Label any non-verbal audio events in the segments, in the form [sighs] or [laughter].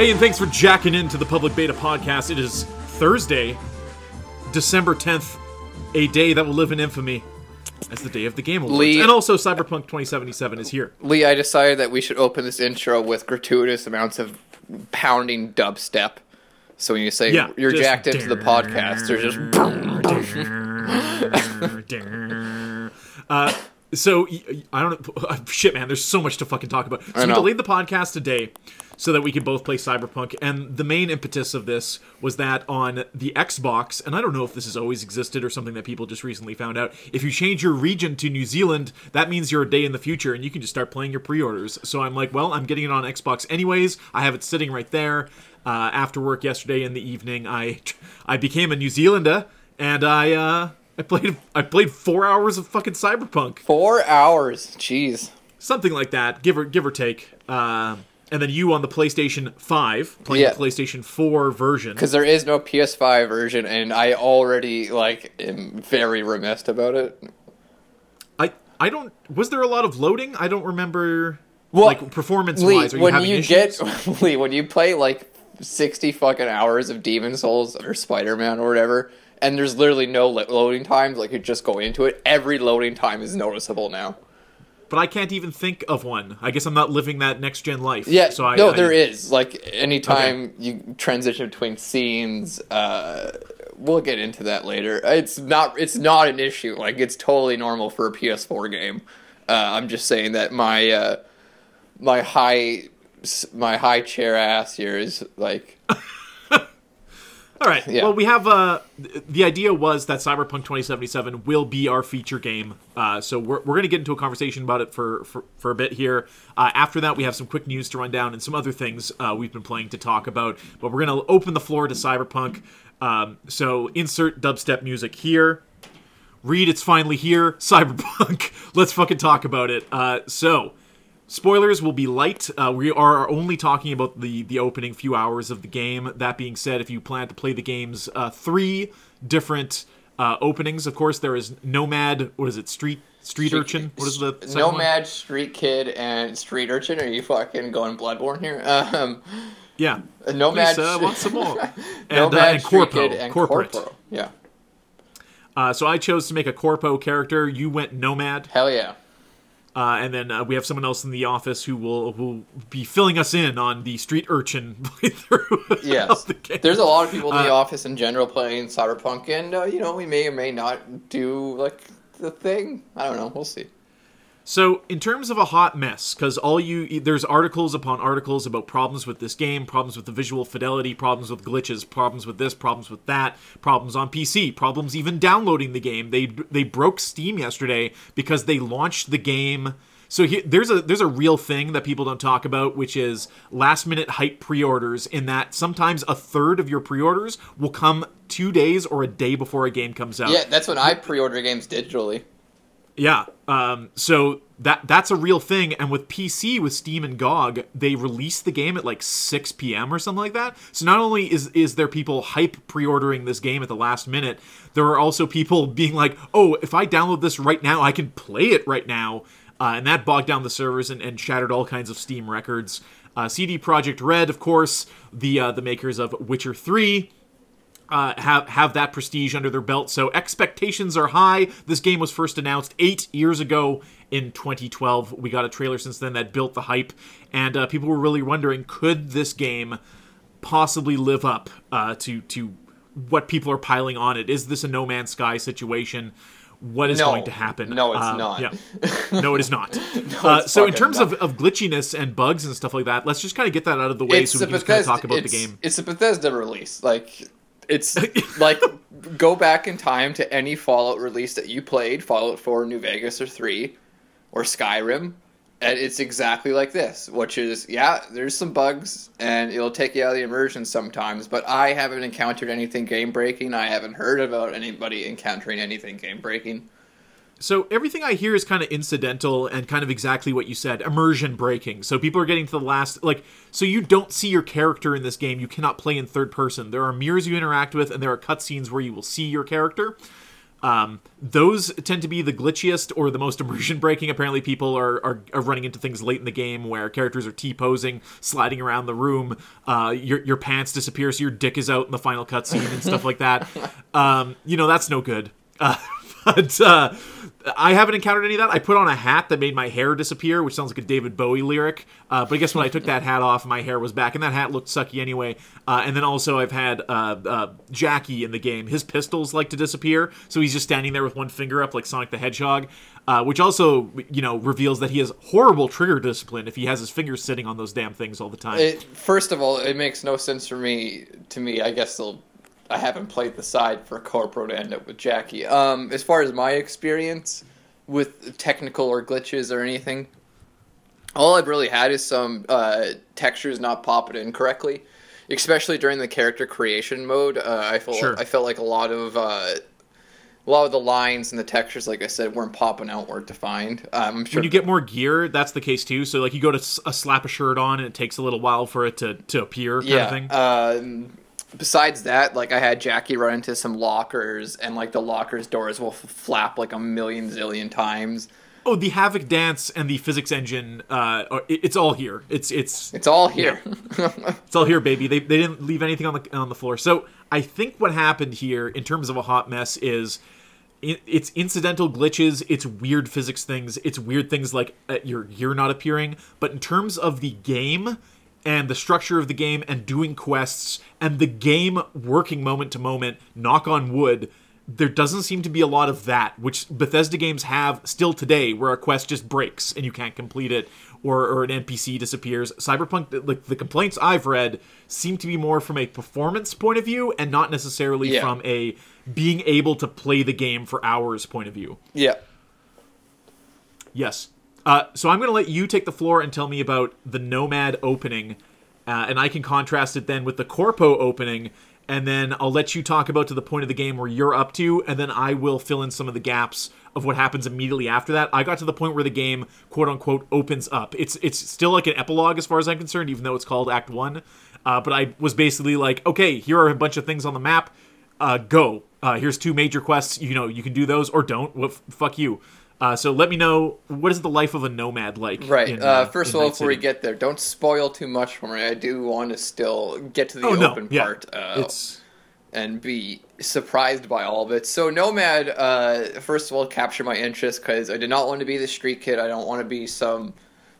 Hey, and thanks for jacking into the Public Beta Podcast. It is Thursday, December 10th, a day that will live in infamy as the day of the Game Awards. Lee- and also, Cyberpunk 2077 is here. Lee, I decided that we should open this intro with gratuitous amounts of pounding dubstep. So when you say Yeah, you're jacked into the podcast, there's just [laughs] uh, so I don't. [laughs] Shit, man. There's so much to fucking talk about. So we delayed the podcast today so that we could both play Cyberpunk. And the main impetus of this was that on the Xbox, and I don't know if this has always existed or something that people just recently found out. If you change your region to New Zealand, that means you're a day in the future, and you can just start playing your pre-orders. So I'm like, well, I'm getting it on Xbox anyways. I have it sitting right there. Uh, after work yesterday in the evening, I [laughs] I became a New Zealander, and I. Uh, I played I played four hours of fucking Cyberpunk, four hours. Jeez. something like that, give or give or take. Um, and then you on the PlayStation Five playing Yeah. the PlayStation Four version. Because there is no PS5 version, and I already like am very remiss about it. I I don't. Was there a lot of loading? I don't remember. Well, like performance wise, you when you get [laughs] Lee, when you play like sixty fucking hours of Demon Souls or Spider Man or whatever, and there's literally no loading times, like you just go into it. Every loading time is noticeable now. but I can't even think of one. I guess I'm not living that next gen life. Yeah, So I, no, I, there is. Like anytime you transition between scenes, uh, we'll get into that later. It's not. It's not an issue. Like it's totally normal for a PS4 game. Uh, I'm just saying that my uh, my high my high chair ass here is like [laughs] All right. Yeah. Well, we have uh the idea was that Cyberpunk 2077 will be our feature game. Uh, so we're, we're going to get into a conversation about it for for, for a bit here. Uh, after that, we have some quick news to run down and some other things uh, we've been playing to talk about. But we're going to open the floor to Cyberpunk. Um, so insert dubstep music here. Read, it's finally here. Cyberpunk. [laughs] Let's fucking talk about it. Uh, so, spoilers will be light. Uh, we are only talking about the the opening few hours of the game. That being said, if you plan to play the game's uh, three different uh, openings, of course there is Nomad. What is it? Street Street Urchin. What is the second one? Nomad, Street Kid, and Street Urchin. Are you fucking going Bloodborne here? [laughs] Um, Yeah. Nomad, Please, uh, want some more? [laughs] and, Nomad, uh, and Street Corpo, Kid, and corporate. Corpo. Yeah, Uh, so I chose to make a Corpo character. You went Nomad. hell yeah. Uh, and then uh, we have someone else in the office who will who will be filling us in on the street urchin [laughs] playthrough. Yes, the there's a lot of people in the Uh, office in general playing Cyberpunk, and uh, you know we may or may not do like the thing. I don't know. We'll see. So, in terms of a hot mess, because all you there's articles upon articles about problems with this game, problems with the visual fidelity, problems with glitches, problems with this, problems with that, problems on PC, problems even downloading the game. They they broke Steam yesterday because they launched the game. So here, there's a there's a real thing that people don't talk about, which is last minute hype pre-orders. In that sometimes a third of your pre-orders will come two days or a day before a game comes out. Yeah, that's when I pre-order games digitally. Yeah. Um, so that that's a real thing. And with PC, with Steam and GOG, they released the game at like 6 p.m. or something like that. So not only is is there people hype pre-ordering this game at the last minute, there are also people [laughs] being like, "Oh, if I download this right now, I can play it right now." Uh, and that bogged down the servers and, and shattered all kinds of Steam records. Uh, CD Projekt Red, of course, the uh, the makers of Witcher 3, uh, have have that prestige under their belt. So expectations are high. This game was first announced eight years ago in 2012. We got a trailer since then that built the hype, and uh, people were really wondering could this game possibly live up uh, to to what people are piling on it? Is this a No Man's Sky situation? What is No. going to happen? No, it's Um, not. Yeah. [laughs] No, it is not. [laughs] uh, so in terms not. of, of glitchiness and bugs and stuff like that, let's just kind of get that out of the way so we can just kind of talk about the game. It's a Bethesda release. Like it's [laughs] like go back in time to any Fallout release that you played, Fallout 4, New Vegas, or 3, or Skyrim, and it's exactly like this, which is yeah, there's some bugs and it'll take you out of the immersion sometimes, but I haven't encountered anything game breaking. I haven't heard about anybody encountering anything game breaking. So everything I hear is kind of incidental and kind of exactly what you said, immersion breaking. So people are getting to the last like so you don't see your character in this game. You cannot play in third person. There are mirrors you interact with and there are cutscenes where you will see your character. Um, those tend to be the glitchiest or the most [laughs] immersion breaking. Apparently, people are, are, are running into things late in the game where characters are T posing, sliding around the room. Uh, your your pants disappear, so your dick is out in the final cutscene and stuff like that. [laughs] Um, you know that's no good. Uh, [laughs] but uh, I haven't encountered any of that. I put on a hat that made my hair disappear, which sounds like a David Bowie lyric. Uh, but I guess when I took that hat off, my hair was back, and that hat looked sucky anyway. Uh, and then also, I've had uh, uh, Jackie in the game. His pistols like to disappear, so he's just standing there with one finger up, like Sonic the Hedgehog. Uh, which also, you know, reveals that he has horrible trigger discipline if he has his fingers sitting on those damn things all the time. It, first of all, it makes no sense for me. To me, I guess they'll. I haven't played the side for Corpro to end up with Jackie. Um, as far as my experience with technical or glitches or anything, all I've really had is some uh, textures not popping in correctly, especially during the character creation mode. Uh, I felt Sure. I felt like a lot of uh, a lot of the lines and the textures, like I said, weren't popping out, weren't defined. Um, I'm sure when you get more gear, that's the case too. So like you go to s- uh, slap a shirt on, and it takes a little while for it to, to appear, kind yeah. of thing. Besides that, like I had Jackie run into some lockers, and like the lockers doors will f- flap like a million zillion times. Oh, the Havok dance and the physics engine, uh, are- it- it's all here. It's it's It's all here. [laughs] it's all here, baby. They they didn't leave anything on the on the floor. So I think what happened here, in terms of a hot mess, is it, it's incidental glitches, it's weird physics things, it's weird things like uh, your gear not appearing. But in terms of the game and the structure of the game and doing quests and the game working moment to moment, knock on wood. There doesn't seem to be a lot of that, which Bethesda games have still today, where a quest just breaks and you can't complete it, or, or an NPC disappears. Cyberpunk, like the complaints I've read, seem to be more from a performance point of view and not necessarily Yeah. from a being able to play the game for hours point of view. yeah. Yes. Uh, so I'm going to let you take the floor and tell me about the Nomad opening, uh, and I can contrast it then with the Corpo opening, and then I'll let you talk about to the point of the game where you're up to, and then I will fill in some of the gaps of what happens immediately after that. I got to the point where the game, quote unquote, opens up. It's it's still like an epilogue as far as I'm concerned, even though it's called Act One. Uh, but I was basically like, okay, here are a bunch of things on the map. Uh, go. Uh, here's two major quests. You know, you can do those or don't. What fuck you. Uh, so let me know what is the life of a nomad like. Right. in, uh, first in of all, before we get there, don't spoil too much for me. I do want to still get to the oh no, open yeah, part. Uh, it's and be surprised by all of it. So Nomad, uh, first of all, captured my interest because I did not want to be the street kid. I don't want to be some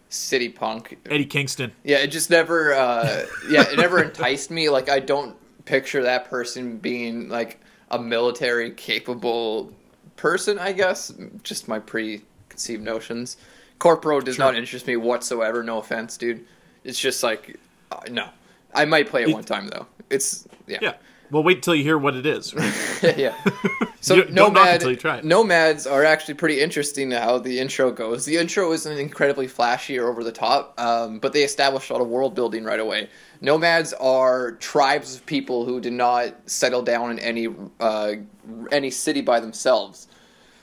city punk. Eddie Kingston. Yeah, it just never. Uh, yeah, it never enticed me. Like I don't picture that person being like a military capable person. I guess just my preconceived notions. Corpro does Sure. not interest me whatsoever. No offense, dude. It's just like uh, no. I might play it, It- one time though. It's yeah. Yeah. Well, wait till you hear what it is. [laughs] yeah. [laughs] So You- don't knock it nomad you try it. nomads are actually pretty interesting how the intro goes. The intro isn't incredibly flashy or over the top, um, but they establish a lot of world building right away. Nomads are tribes of people who did not settle down in any uh, any city by themselves.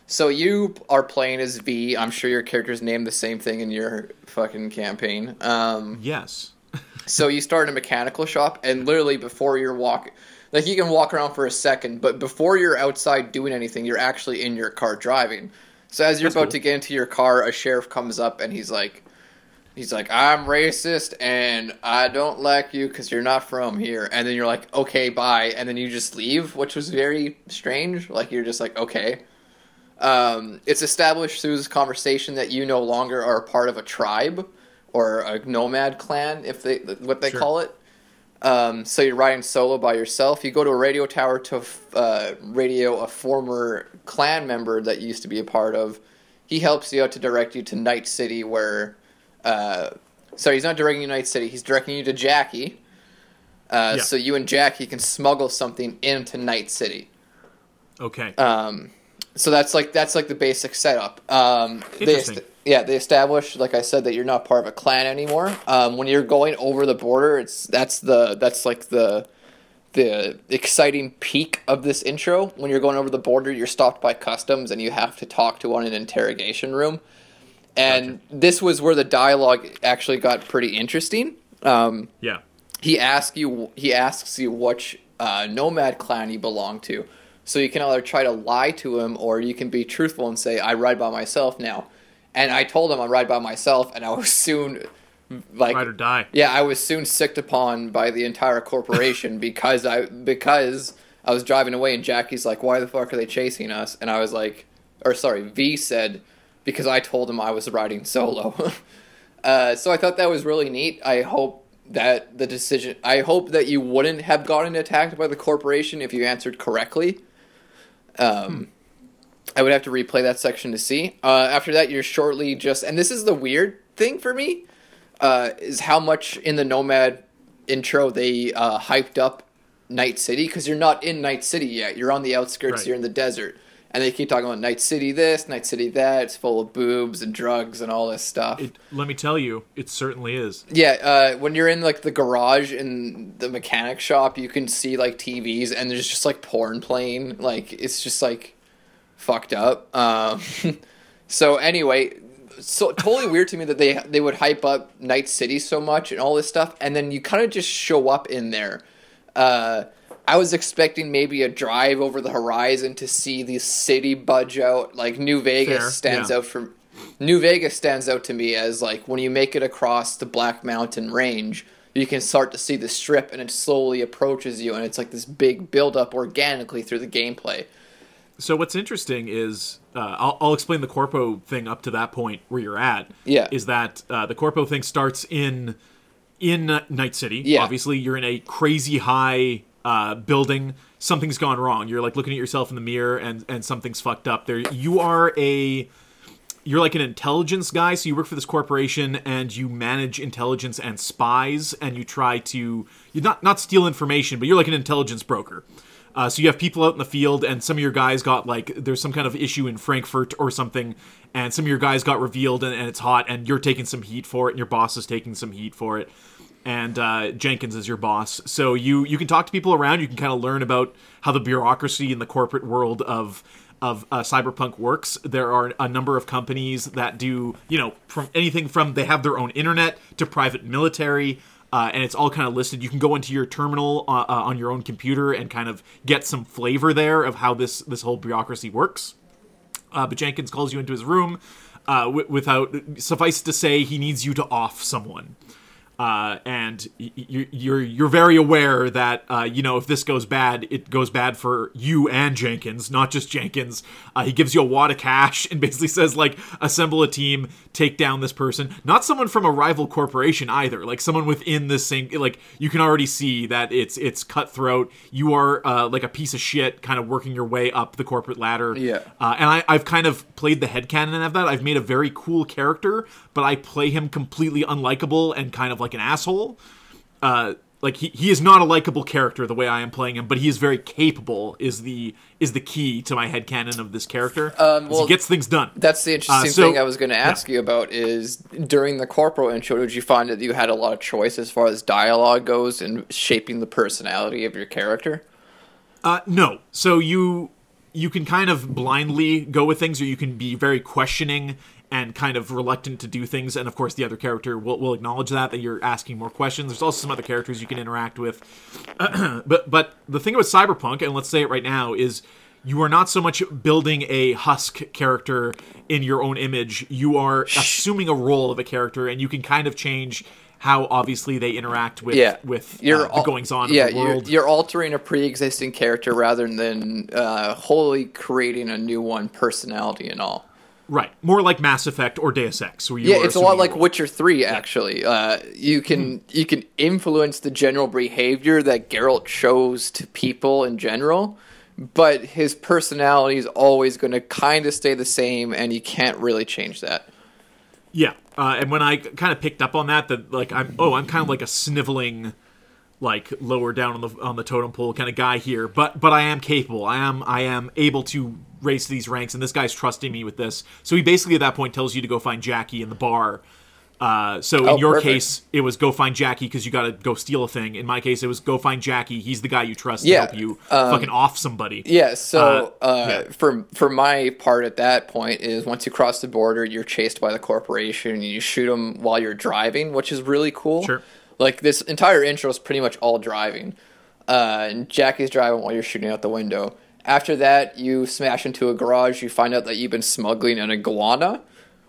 So you are playing as V. I'm sure your character's named the same thing in your fucking campaign. Um, yes. [laughs] so you start in a mechanical shop, and literally before you're walking, like you can walk around for a second, but before you're outside doing anything, you're actually in your car driving. So as you're That's about cool. to get into your car, a sheriff comes up and he's like, he's like, I'm racist and I don't like you because you're not from here. And then you're like, okay, bye. And then you just leave, which was very strange. Like you're just like, okay. Um, it's established through this conversation that you no longer are a part of a tribe or a nomad clan, if they what they Sure. call it. Um, so you're riding solo by yourself. You go to a radio tower to uh, radio a former clan member that you used to be a part of. He helps you out to direct you to Night City, where. Uh, sorry, he's not directing you to Night City. He's directing you to Jackie. Uh, Yeah. So you and Jackie can smuggle something into Night City. Okay. Um, so that's like that's like the basic setup. Um, they Interesting. Yeah, they establish, like I said, that you're not part of a clan anymore. Um, when you're going over the border, it's that's the that's like the the exciting peak of this intro. When you're going over the border, you're stopped by customs and you have to talk to one in an interrogation room. And this was where the dialogue actually got pretty interesting. Um, yeah. he asks you he asks you which uh, nomad clan you belong to. So you can either try to lie to him or you can be truthful and say, I ride by myself now. And I told him I ride by myself, and I was soon like Ride or die. yeah, I was soon sicked upon by the entire corporation [laughs] because I because I was driving away and Jackie's like, "Why the fuck are they chasing us?" And I was like, or sorry, V said because I told him I was riding solo. [laughs] uh, so I thought that was really neat. I hope that the decision. I hope that you wouldn't have gotten attacked by the corporation if you answered correctly. Um, I would have to replay that section to see. Uh, after that, you're shortly just, and this is the weird thing for me, uh, is how much in the Nomad intro they uh, hyped up Night City because you're not in Night City yet. You're on the outskirts. Right. You're in the desert, and they keep talking about Night City this, Night City that. It's full of boobs and drugs and all this stuff. It, let me tell you, it certainly is. Yeah, uh, when you're in like the garage in the mechanic shop, you can see like TVs and there's just like porn playing. Like it's just like fucked up. Um, [laughs] so anyway, so totally weird to me that they they would hype up Night City so much and all this stuff, and then you kind of just show up in there. Uh, I was expecting maybe a drive over the horizon to see the city budge out. Like New Vegas Fair, stands yeah. out from New Vegas stands out to me as like when you make it across the Black Mountain Range, you can start to see the strip and it slowly approaches you and it's like this big build up organically through the gameplay. So what's interesting is uh, I'll, I'll explain the corpo thing up to that point where you're at. Yeah. is that uh, the corpo thing starts in in uh, Night City. Yeah. obviously you're in a crazy high uh, building. Something's gone wrong. You're like looking at yourself in the mirror and and something's fucked up. There, you are a you're like an intelligence guy, so you work for this corporation and you manage intelligence and spies, and you try to you not not steal information, but you're like an intelligence broker. Uh, so you have people out in the field, and some of your guys got like there's some kind of issue in Frankfurt or something, and some of your guys got revealed, and, and it's hot, and you're taking some heat for it, and your boss is taking some heat for it, and uh, Jenkins is your boss. So you you can talk to people around, you can kind of learn about how the bureaucracy in the corporate world of of uh, cyberpunk works. There are a number of companies that do, you know, from anything from they have their own internet to private military, uh, and it's all kind of listed. You can go into your terminal uh, uh, on your own computer and kind of get some flavor there of how this this whole bureaucracy works. Uh, but Jenkins calls you into his room. Uh, w- without suffice to say, he needs you to off someone. Uh, and y- y- you're you're very aware that uh, you know if this goes bad, it goes bad for you and Jenkins, not just Jenkins. Uh, he gives you a wad of cash and basically says like, assemble a team, take down this person. Not someone from a rival corporation either, like someone within the same. Like you can already see that it's it's cutthroat. You are uh, like a piece of shit, kind of working your way up the corporate ladder. Yeah. Uh, and I, I've kind of played the headcanon of that. I've made a very cool character, but I play him completely unlikable and kind of like an asshole. Uh, like he, he is not a likable character the way I am playing him, but he is very capable. Is the is the key to my head headcanon of this character? Um, well, he gets things done. That's the interesting Uh, so- thing I was going to ask you about is during the corporal intro, did you find that you had a lot of choice as far as dialogue goes and shaping the personality of your character? Uh, no. So you you can kind of blindly go with things, or you can be very questioning and kind of reluctant to do things. And of course, the other character will, will acknowledge that that you're asking more questions. There's also some other characters you can interact with. [clears throat] but but the thing about Cyberpunk, and let's say it right now, is you are not so much building a husk character in your own image. You are assuming a role of a character, and you can kind of change how obviously they interact with Yeah, with you're uh, the goings on Yeah, you're, world. you're altering a pre-existing character rather than uh, wholly creating a new one, personality and all. Right, more like Mass Effect or Deus Ex. Where you Yeah, it's a lot like role. Witcher Three. Actually, uh, you can you can influence the general behavior that Geralt shows to people in general, but his personality is always going to kind of stay the same, and you can't really change that. Yeah, uh, and when I kind of picked up on that, that like I'm oh I'm kind of like a sniveling, like lower down on the on the totem pole kind of guy here, but but I am capable. I am I am able to raise to these ranks, and this guy's trusting me with this. So he basically at that point tells you to go find Jackie in the bar. Uh, so Oh, in your perfect. case, it was go find Jackie because you got to go steal a thing. In my case, it was go find Jackie. He's the guy you trust Yeah, to help you um, fucking off somebody. Yeah, so Uh, uh, yeah. for for my part at that point is once you cross the border, you're chased by the corporation and you shoot them while you're driving, which is really cool. Sure. Like this entire intro is pretty much all driving, uh, and Jackie's driving while you're shooting out the window. After that, you smash into a garage. You find out that you've been smuggling an iguana,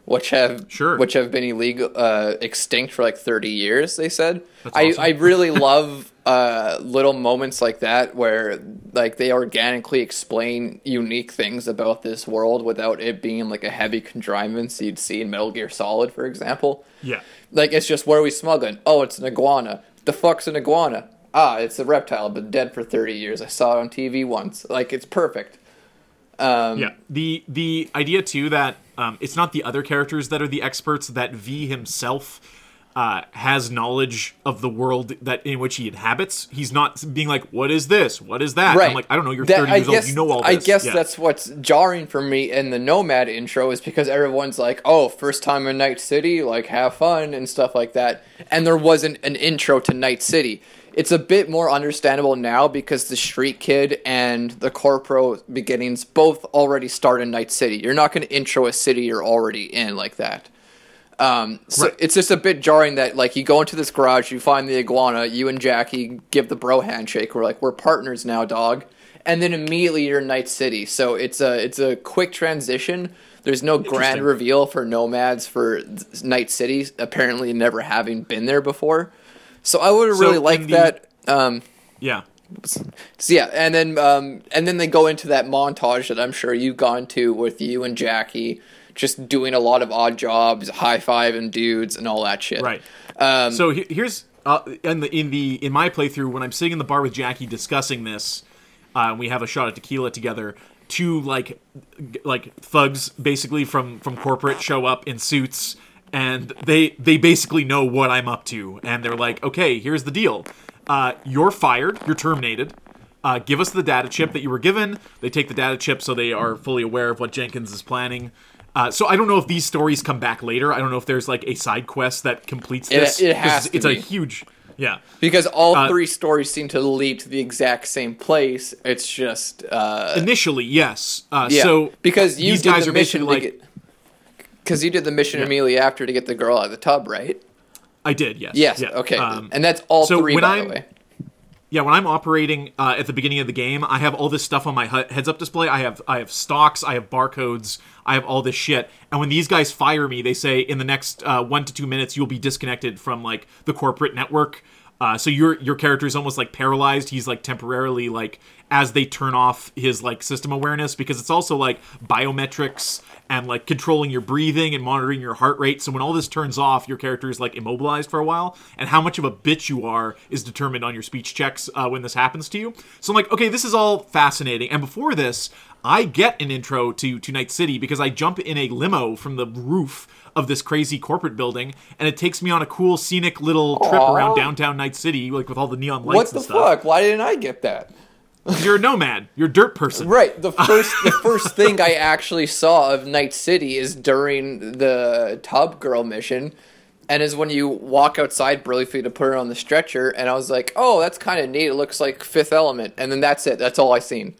which have Sure. which have been illegal, uh, extinct for like thirty years. They said. That's I awesome. I really [laughs] love uh, little moments like that where like they organically explain unique things about this world without it being like a heavy contrivance you'd see in Metal Gear Solid, for example. Yeah. Like it's just where are we smuggling? Oh, it's an iguana. The fuck's an iguana? Ah, it's a reptile, been dead for thirty years. I saw it on TV once. Like it's perfect. Um, Yeah. The the idea too that um, it's not the other characters that are the experts. That V himself uh, has knowledge of the world that in which he inhabits. He's not being like, "What is this? What is that?" Right. I'm like, "I don't know. You're That- 30 I years guess, old. You know all this." I guess Yeah. that's what's jarring for me in the Nomad intro is because everyone's like, "Oh, first time in Night City, like have fun and stuff like that," and there wasn't an intro to Night City. It's a bit more understandable now because the Street Kid and the Corpro beginnings both already start in Night City. You're not going to intro a city you're already in like that. Um, so Right. it's just a bit jarring that like you go into this garage, you find the iguana, you and Jackie give the bro handshake. We're like we're partners now, dog, and then immediately you're in Night City. So it's a it's a quick transition. There's no grand reveal for nomads for Night City, apparently never having been there before. So I would So really in like the- that. Um, yeah. so yeah, and then um, and then they go into that montage that I'm sure you've gone to with you and Jackie, just doing a lot of odd jobs, high five and dudes, and all that shit. Right. Um, So he- here's uh, in the in the in my playthrough when I'm sitting in the bar with Jackie discussing this, uh, we have a shot of tequila together. Two like like thugs basically from from corporate show up in suits, and they they basically know what I'm up to, and they're like, okay, here's the deal. Uh, you're fired. You're terminated. Uh, give us the data chip that you were given. They take the data chip so they are fully aware of what Jenkins is planning. Uh, so I don't know if these stories come back later. I don't know if there's like a side quest that completes It- this. it 'cause has to it's a huge, yeah. because all uh, three stories seem to lead to the exact same place. It's just uh, Initially, yes. Uh, yeah, so because you did guys the are mission like. Because you did the mission Yeah. immediately after to get the girl out of the tub, right? I did, yes. Yes. Yeah. Okay. Um, and that's all so three, when by I'm- the way. Yeah, when I'm operating uh, at the beginning of the game, I have all this stuff on my heads-up display. I have I have stocks, I have barcodes, I have all this shit. And when these guys fire me, they say in the next uh, one to two minutes you'll be disconnected from like the corporate network. Uh, so your your character is almost like paralyzed. He's like temporarily like as they turn off his like system awareness because it's also like biometrics and like controlling your breathing and monitoring your heart rate. So when all this turns off, your character is like immobilized for a while, and how much of a bitch you are is determined on your speech checks uh, when this happens to you. So I'm like, okay, this is all fascinating. And before this, I get an intro to to Night City because I jump in a limo from the roof of this crazy corporate building, and it takes me on a cool scenic little trip around downtown Night City, like with all the neon lights What the fuck? Why didn't I get that? [laughs] You're a nomad. You're a dirt person. Right. The [laughs] first the first thing I actually saw of Night City is during the Tub Girl mission. And is when you walk outside briefly to put her on the stretcher, and I was like, "Oh, that's kind of neat. It looks like Fifth Element." And then that's it. That's all I seen.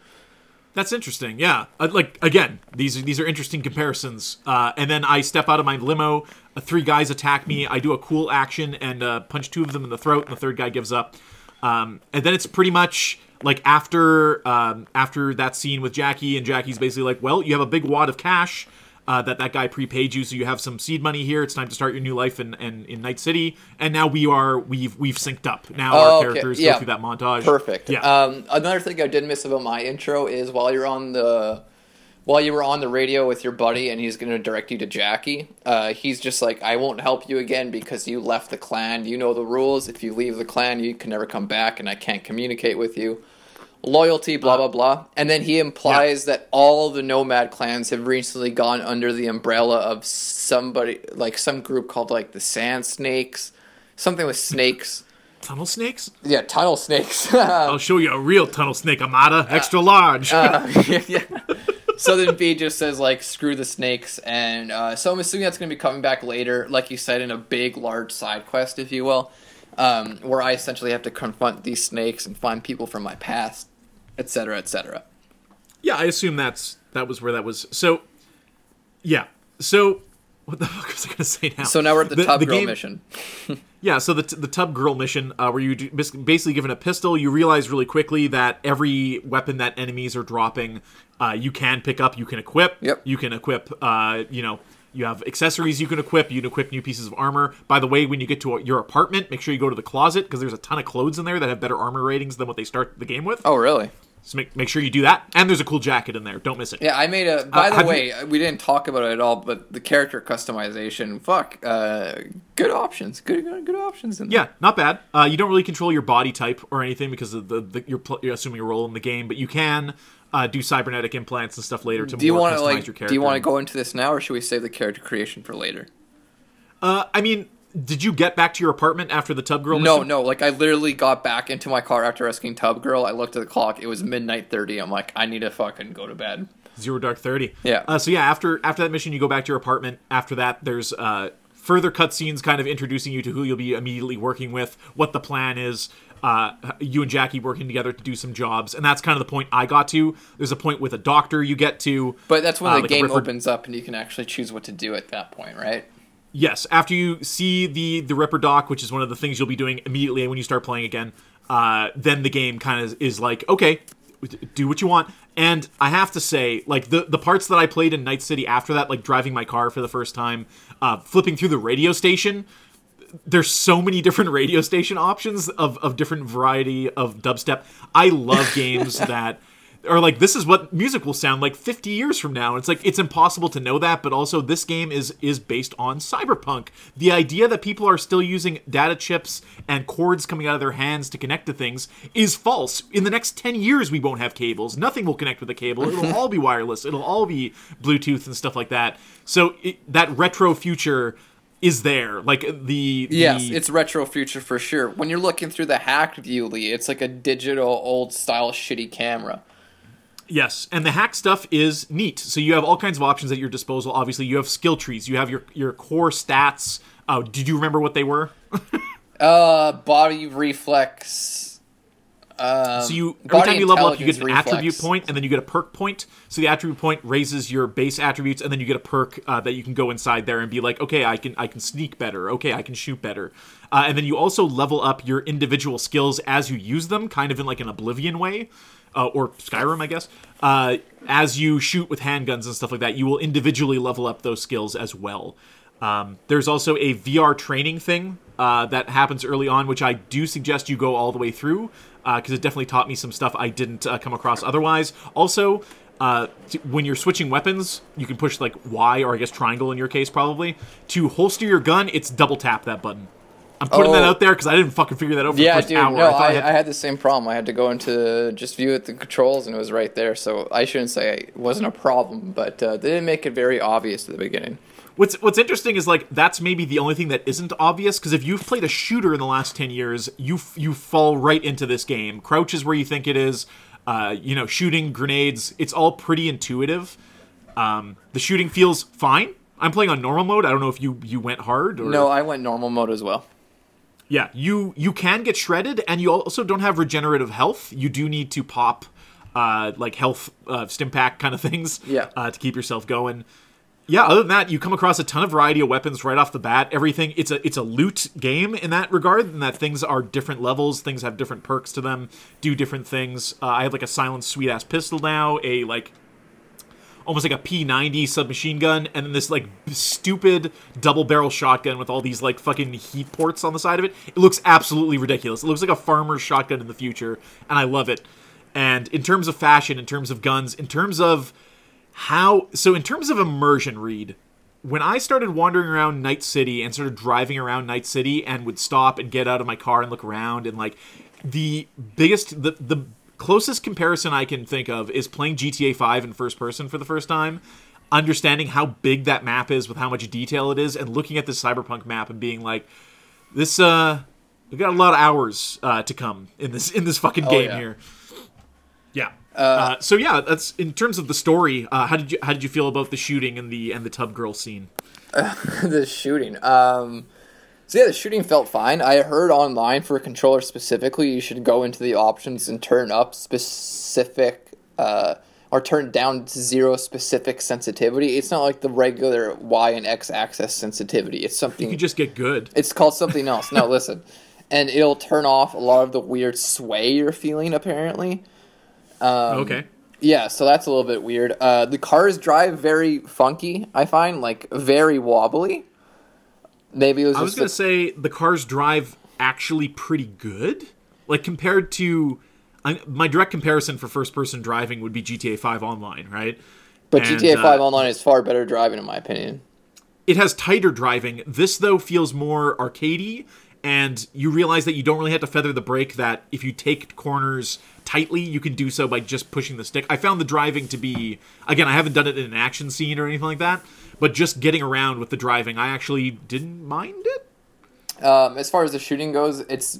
That's interesting. Yeah, uh, like again, these are these are interesting comparisons. Uh, and then I step out of my limo. Uh, three guys attack me. I do a cool action and uh, punch two of them in the throat, and the third guy gives up. Um, and then it's pretty much like after um, after that scene with Jackie, and Jackie's basically like, "Well, you have a big wad of cash." Uh, that that guy prepaid you, so you have some seed money here. It's time to start your new life in, in, in Night City, and now we are we've we've synced up. Now Oh, our okay. characters Yeah. go through that montage. Perfect. Yeah. Um, another thing I did miss about my intro is while you're on the while you were on the radio with your buddy and he's going to direct you to Jackie, uh, he's just like, I won't help you again because you left the clan. You know the rules. If you leave the clan, you can never come back, and I can't communicate with you. Loyalty, blah, blah, blah. And then he implies that all the nomad clans have recently gone under the umbrella of somebody, like some group called like the Sand Snakes, something with snakes. Tunnel snakes. Yeah, tunnel snakes. [laughs] I'll show you a real tunnel snake, Amada, extra large. Uh, [laughs] [laughs] yeah. So then V just says like screw the snakes, and uh, so I'm assuming that's going to be coming back later, like you said, in a big, large side quest, if you will, um, where I essentially have to confront these snakes and find people from my past, etc., etc. Yeah, I assume that's that was where that was. So, yeah. So, what the [laughs] fuck was I gonna say now? So now we're at the, tub the girl mission. [laughs] Yeah, so the, the tub girl mission, uh, where you do- basically given a pistol, you realize really quickly that every weapon that enemies are dropping, uh, you can pick up, you can equip. Yep. You can equip, uh, you know, you have accessories you can equip, you can equip new pieces of armor. By the way, when you get to your apartment, make sure you go to the closet because there's a ton of clothes in there that have better armor ratings than what they start the game with. Oh, really? So make, make sure you do that. And there's a cool jacket in there. Don't miss it. Yeah, I made a. By the have you- way, we didn't talk about it at all, but the character customization, fuck, uh, good options, good, good, good options. In there. Yeah, not bad. Uh, you don't really control your body type or anything because of the, the you're, pl- you're assuming a role in the game, but you can uh, do cybernetic implants and stuff later to Do you more want customize to like? your character. Do you want to go into this now, or should we save the character creation for later? Uh, I mean, did you get back to your apartment after the tub girl? No, mission? no. Like I literally got back into my car after rescuing Tub Girl. I looked at the clock. It was midnight thirty. I'm like, I need to fucking go to bed. Zero Dark Thirty. Yeah. Uh, so yeah, after after that mission, you go back to your apartment. After that, there's uh, further cutscenes, kind of introducing you to who you'll be immediately working with, what the plan is. Uh, you and Jackie working together to do some jobs, and that's kind of the point I got to. There's a point with a doctor you get to. But that's when uh, the like game opens up and you can actually choose what to do at that point, right? Yes, after you see the the Ripper doc, which is one of the things you'll be doing immediately when you start playing again, uh, then the game kind of is like, okay, do what you want. And I have to say, like the the parts that I played in Night City after that, like driving my car for the first time, uh, flipping through the radio station. There's so many different radio station options of of different variety of dubstep. I love games [laughs] that or like this is what music will sound like 50 years from now. It's like it's impossible to know that, but also this game is is based on cyberpunk. The idea that people are still using data chips and cords coming out of their hands to connect to things is false. In the next 10 years we won't have cables. Nothing will connect with a cable. It'll [laughs] all be wireless. It'll all be Bluetooth and stuff like that. So it, that retro future is there. Like the, the Yes, it's retro future for sure. When you're looking through the hacked view, Lee, it's like a digital old style shitty camera. Yes, and the hack stuff is neat. So you have all kinds of options at your disposal. Obviously, you have skill trees. You have your your core stats. Uh, did you remember what they were? [laughs] Uh, body reflex. Um, So you every time you level up, you get an intelligence attribute point, and then you get a perk point. So the attribute point raises your base attributes, and then you get a perk uh, that you can go inside there and be like, okay, I can I can sneak better. Okay, I can shoot better. Uh, and then you also level up your individual skills as you use them, kind of in like an Oblivion way. Uh, or Skyrim, I guess. Uh, as you shoot with handguns and stuff like that, you will individually level up those skills as well. Um, there's also a VR training thing uh, that happens early on, which I do suggest you go all the way through because it definitely taught me some stuff I didn't uh, come across otherwise. Also, uh, when you're switching weapons, you can push like Y or I guess triangle in your case probably to holster your gun. It's double tap that button. I'm putting that Oh. out there because I didn't fucking figure that out for the Yeah, first dude. hour. No, thought I, had- I had the same problem. I had to go into just view it the controls, and it was right there. So I shouldn't say it wasn't a problem, but uh, they didn't make it very obvious at the beginning. What's What's interesting is like that's maybe the only thing that isn't obvious because if you've played a shooter in the last ten years, you f- you fall right into this game. Crouch is where you think it is. Uh, you know, shooting grenades. It's all pretty intuitive. Um, the shooting feels fine. I'm playing on normal mode. I don't know if you you went hard or No, I went normal mode as well. Yeah, you you can get shredded, and you also don't have regenerative health. You do need to pop uh, like health uh, stim pack kind of [laughs] things Yeah. uh, to keep yourself going. Yeah, other than that, you come across a ton of variety of weapons right off the bat. Everything it's a it's a loot game in that regard, in that things are different levels, things have different perks to them, do different things. Uh, I have like a silent sweet ass pistol now, a like almost like a P90 submachine gun, and then this like stupid double barrel shotgun with all these like fucking heat ports on the side of it. It looks absolutely ridiculous. It looks like a farmer's shotgun in the future, and I love it. And in terms of fashion, in terms of guns, in terms of how so in terms of immersion read when i started wandering around night city and started driving around night city and would stop and get out of my car and look around and like the biggest the the closest comparison i can think of is playing gta 5 in first person for the first time understanding how big that map is with how much detail it is and looking at this cyberpunk map and being like this uh we got a lot of hours uh, to come in this in this fucking game yeah. here yeah. Uh, so yeah, that's in terms of the story. Uh, how did you how did you feel about the shooting and the and the tub girl scene? [laughs] the shooting. Um, so yeah, the shooting felt fine. I heard online for a controller specifically, you should go into the options and turn up specific uh, are turned down to zero specific sensitivity. It's not like the regular Y and X axis sensitivity. It's something You just get good. it's called something else. No, [laughs] listen. And it'll turn off a lot of the weird sway you're feeling apparently. Um, Okay. Yeah, so that's a little bit weird. Uh, the cars drive very funky, I find, like very wobbly. Maybe it was I was gonna the- say the cars drive actually pretty good, like compared to. I, my direct comparison for first-person driving would be GTA 5 Online, right? but and, GTA uh, 5 Online is far better driving in my opinion. It has tighter driving. This though feels more arcadey, and you realize that you don't really have to feather the brake. That if you take corners tightly, you can do so by just pushing the stick. I found the driving to be again. I haven't done it in an action scene or anything like that, but just getting around with the driving, I actually didn't mind it. Um, as far as the shooting goes, it's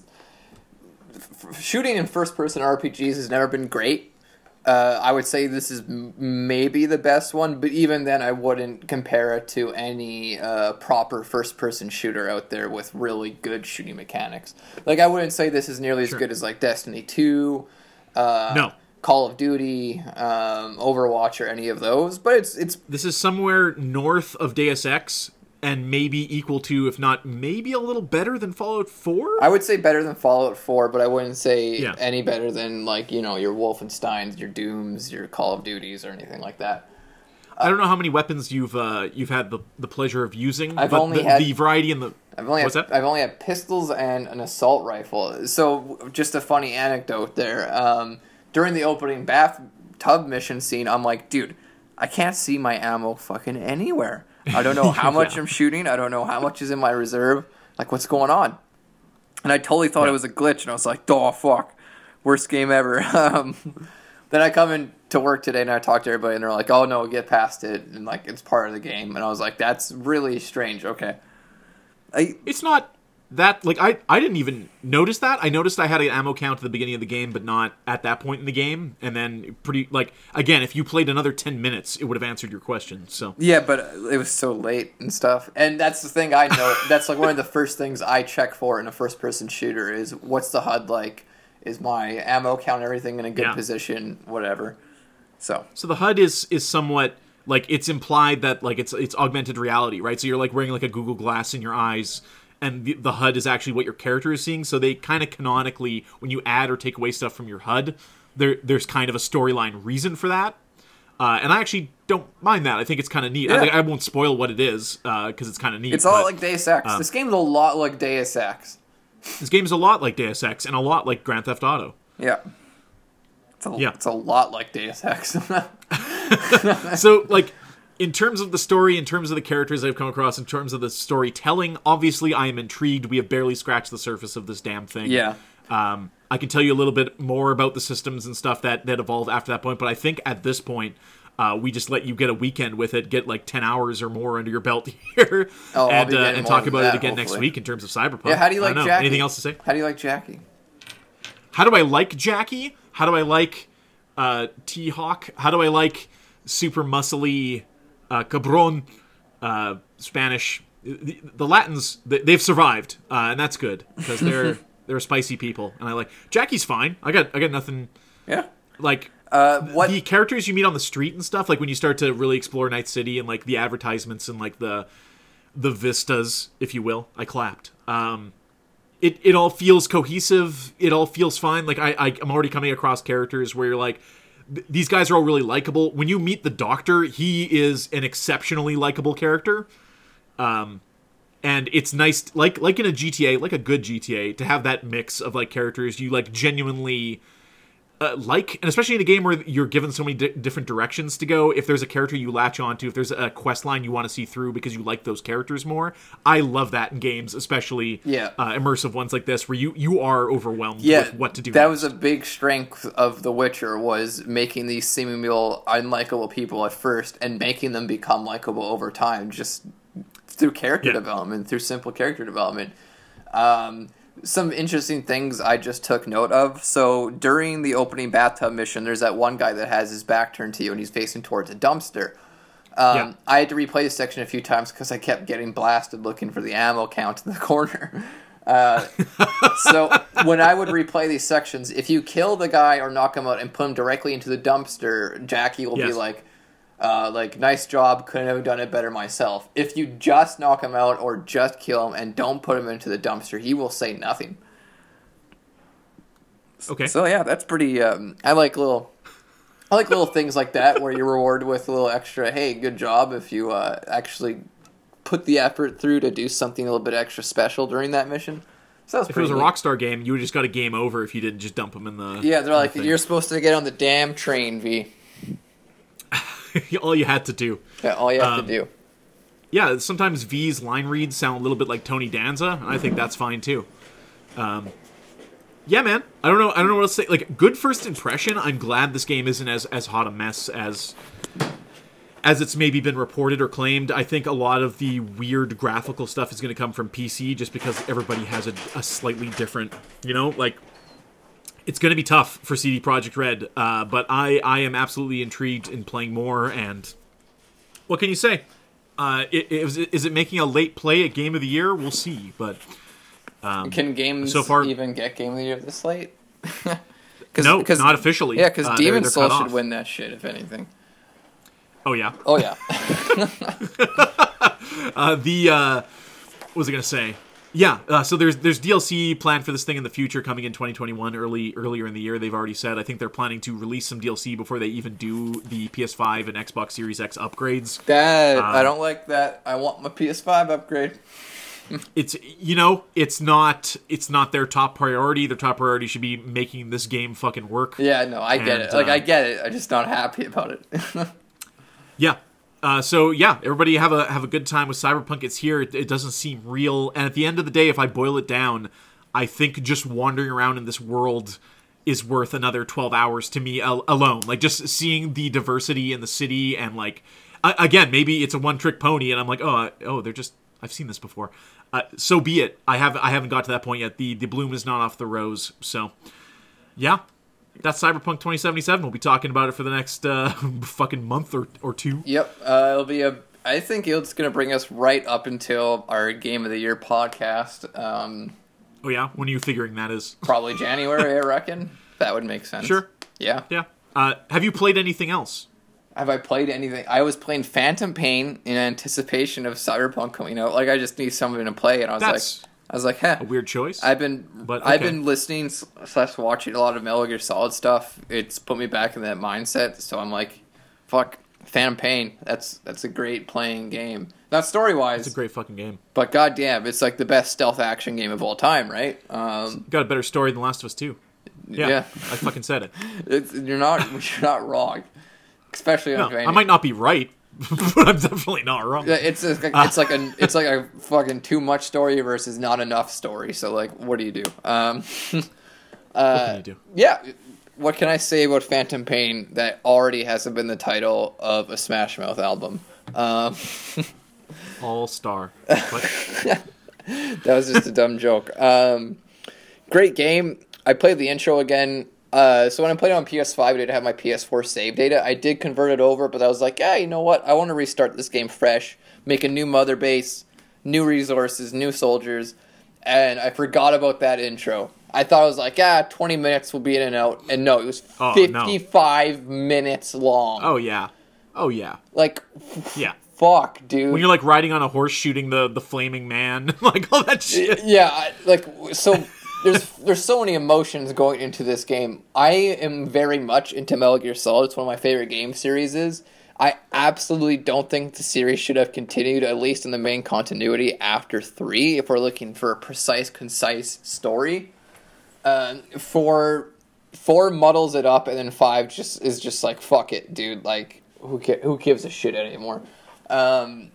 f- shooting in first person RPGs has never been great. Uh, I would say this is m- maybe the best one, but even then, I wouldn't compare it to any uh, proper first person shooter out there with really good shooting mechanics. Like, I wouldn't say this is nearly as good as like Destiny Two, uh, No. Call of Duty, um, Overwatch, or any of those. But it's it's This is somewhere north of Deus Ex and maybe equal to, if not maybe a little better than Fallout 4. I would say better than Fallout 4, but I wouldn't say Yeah. any better than like you know your Wolfenstein's, your Dooms, your Call of Duties, or anything like that. I don't know how many weapons you've uh, you've had the, the pleasure of using, I've but only the, had- the variety in the I've only What's had, that? I've only had pistols and an assault rifle. So just a funny anecdote there. Um, during the opening bathtub mission scene, I'm like, dude, I can't see my ammo fucking anywhere. I don't know [laughs] how much Yeah. I'm shooting. I don't know how much is in my reserve. Like, what's going on? And I totally thought Yeah. it was a glitch, and I was like, "Oh fuck, worst game ever." [laughs] Um, then I come in to work today, and I talk to everybody, and they're like, "Oh no, get past it," and like it's part of the game. And I was like, "That's really strange." Okay, I It's not that like I I didn't even notice that. I noticed I had an ammo count at the beginning of the game, but not at that point in the game. And then pretty like again, if you played another ten minutes, it would have answered your question. So Yeah, but it was so late and stuff. And that's the thing I know. [laughs] that's like one of the first things I check for in a first person shooter is what's the HUD like? Is my ammo count everything in a good Yeah. position? Whatever. So so the HUD is is somewhat like it's implied that like it's it's augmented reality, right? So you're like wearing like a Google Glass in your eyes. And the, the HUD is actually what your character is seeing. So they kind of canonically, when you add or take away stuff from your HUD, there there's kind of a storyline reason for that. Uh, and I actually don't mind that. I think it's kind of neat. I, like, I won't spoil what it is because it's kind of neat. it's all like Deus Ex. this game's a lot like Deus Ex. this game's a lot like Deus Ex and a lot like Grand Theft Auto. Yeah. It's a, Yeah. it's a lot like Deus Ex. [laughs] [laughs] so like in terms of the story in terms of the characters i've come across in terms of the storytelling obviously i am intrigued we have barely scratched the surface of this damn thing yeah. um, i can tell you a little bit more about the systems and stuff that that evolve after that point but i think at this point uh, we just let you get a weekend with it, get like ten hours or more under your belt [laughs] here, Oh, and uh, and talk about that, it again next week in terms of Cyberpunk. Yeah, how do you like. Jackie? Anything else to say? How do you like Jackie? How do I like Jackie? How do I like uh, T Hawk? How do I like super muscly uh, cabron? Uh, Spanish. The, the Latins they, they've survived, uh, and that's good because they're [laughs] they're spicy people, and I like Jackie's fine. I got I got nothing Yeah. like Uh, what? the characters you meet on the street and stuff. Like when you start to really explore Night City and like the advertisements and like the the vistas, if you will. I clapped. Um, it it all feels cohesive. It all feels fine. Like I, I I'm already coming across characters where you're like, th- these guys are all really likable. When you meet the Doctor, he is an exceptionally likable character. Um, and it's nice, like like in a GTA, like a good GTA, to have that mix of like characters you like genuinely uh, like, and especially in a game where you're given so many di- different directions to go. If there's a character you latch onto, if there's a quest line you want to see through because you like those characters more, I love that in games, especially Yeah. uh, immersive ones like this, where you you are overwhelmed yeah, with what to do. That next. was a big strength of The Witcher was making these seemingly unlikable people at first and making them become likable over time, just through character Yeah. development, through simple character development. Um, some interesting things I just took note of. So during the opening bathtub mission, there's that one guy that has his back turned to you and he's facing towards a dumpster. Um, Yeah. I had to replay the section a few times because I kept getting blasted looking for the ammo count in the [laughs] corner. Uh, so when I would replay these sections, if you kill the guy or knock him out and put him directly into the dumpster, Jackie will be like, uh, like nice job, couldn't have done it better myself. If you just knock him out or just kill him and don't put him into the dumpster, he will say nothing. Okay. So yeah, that's pretty. Um, I like little, I like little things like that where you're rewarded with a little extra. Hey, good job if you uh, actually put the effort through to do something a little bit extra special during that mission. So that's if it was a. Rockstar game, you would just got a game over if you didn't just dump them in the. Yeah, they're like the you're supposed to get on the damn train, V. [laughs] all you had to do. Yeah, all you have Um, to do. Yeah, sometimes V's line reads sound a little bit like Tony Danza, and I think that's fine too. Um, yeah, man. I don't know. I don't know what else to say. Like, good first impression. I'm glad this game isn't as as hot a mess as as it's maybe been reported or claimed. I think a lot of the weird graphical stuff is going to come from PC, just because everybody has a, a slightly different. You know, like it's going to be tough for CD Projekt Red. Uh, but I I am absolutely intrigued in playing more. And what can you say? Uh, it, it, is, it- is it making a late play at Game of the Year? We'll see. But Can games so far- even get Game of the Year this late? [laughs] no, cause, not officially. Yeah, because Uh, they're- they're Soul should off. win that shit, if anything. Oh yeah. Oh yeah, [laughs] Uh, the uh, what was I gonna say? Yeah. Uh, so there's there's DLC planned for this thing in the future, coming in 2021, early earlier in the year. They've already said. I think they're planning to release some DLC before they even do the PS5 and Xbox Series X upgrades. that Um, I don't like that. I want my PS5 upgrade. [laughs] It's you know it's not it's not their top priority. Their top priority should be making this game fucking work. Yeah, no, I get And, it. Like uh, I get it. I'm just not happy about it. [laughs] Yeah. Uh, so yeah, everybody have a have a good time with Cyberpunk. It's here. It, it doesn't seem real, and at the end of the day, if I boil it down, I think just wandering around in this world is worth another twelve hours to me al- alone. Like just seeing the diversity in the city, and like uh, again, maybe it's a one trick pony, and I'm like, oh, oh, they're just I've seen this before. Uh, so be it. I have I haven't got to that point yet. The the bloom is not off the rose. So yeah. That's Cyberpunk 2077. We'll be talking about it for the next uh, [laughs] fucking month or, or two. Yep, uh, it'll be a. I think it's going to bring us right up until our Game of the Year podcast. Um, Oh yeah, when are you figuring that is? [laughs] probably January, I reckon. That would make sense. Sure. Yeah. Yeah. Uh, have you played anything else? Have I played anything? I was playing Phantom Pain in anticipation of Cyberpunk coming out. Like I just need something to play, and I was That's like, I was like, huh. a weird choice. I've been, But, I've been listening slash watching a lot of Metal Gear Solid stuff. It's put me back in that mindset. So I'm like, fuck, Phantom Pain. That's that's a great playing game. Not story wise, it's a great fucking game. but goddamn, it's like the best stealth action game of all time, right? Um, Got a better story than Last of Us 2. Yeah, Yeah. I fucking said it. [laughs] it's, you're not [laughs] you're not wrong, especially on No. I might not be right, [laughs] but I'm definitely not wrong. Yeah, It's a, it's like a it's like a fucking too much story versus not enough story. So like, what do you do? Um, [laughs] What can you do? yeah, what can I say about Phantom Pain that already hasn't been the title of a Smash Mouth album? Um, [laughs] All star. That was just a dumb joke. Um, great game. I played the intro again. Uh, so when I played it on PS5, I didn't have my PS4 save data. I did convert it over, but I was like, yeah, you know what? I want to restart this game fresh, make a new mother base, new resources, new soldiers, and I forgot about that intro. I thought it was like, yeah, 20 minutes will be in and out, and no, it was Oh, no. 55 minutes long. oh yeah, oh yeah, Like, yeah. fuck, dude. When you're like riding on a horse shooting the the flaming man, [laughs] like all that shit. yeah I- like so there's there's so many emotions going into this game. I am very much into metal gear solid. It's one of my favorite game series is. I absolutely don't think the series should have continued at least in the main continuity after three if we're looking for a precise concise story. Um, for four muddles it up and then five just is just like fuck it dude. Like who ca- who gives a shit anymore? Um,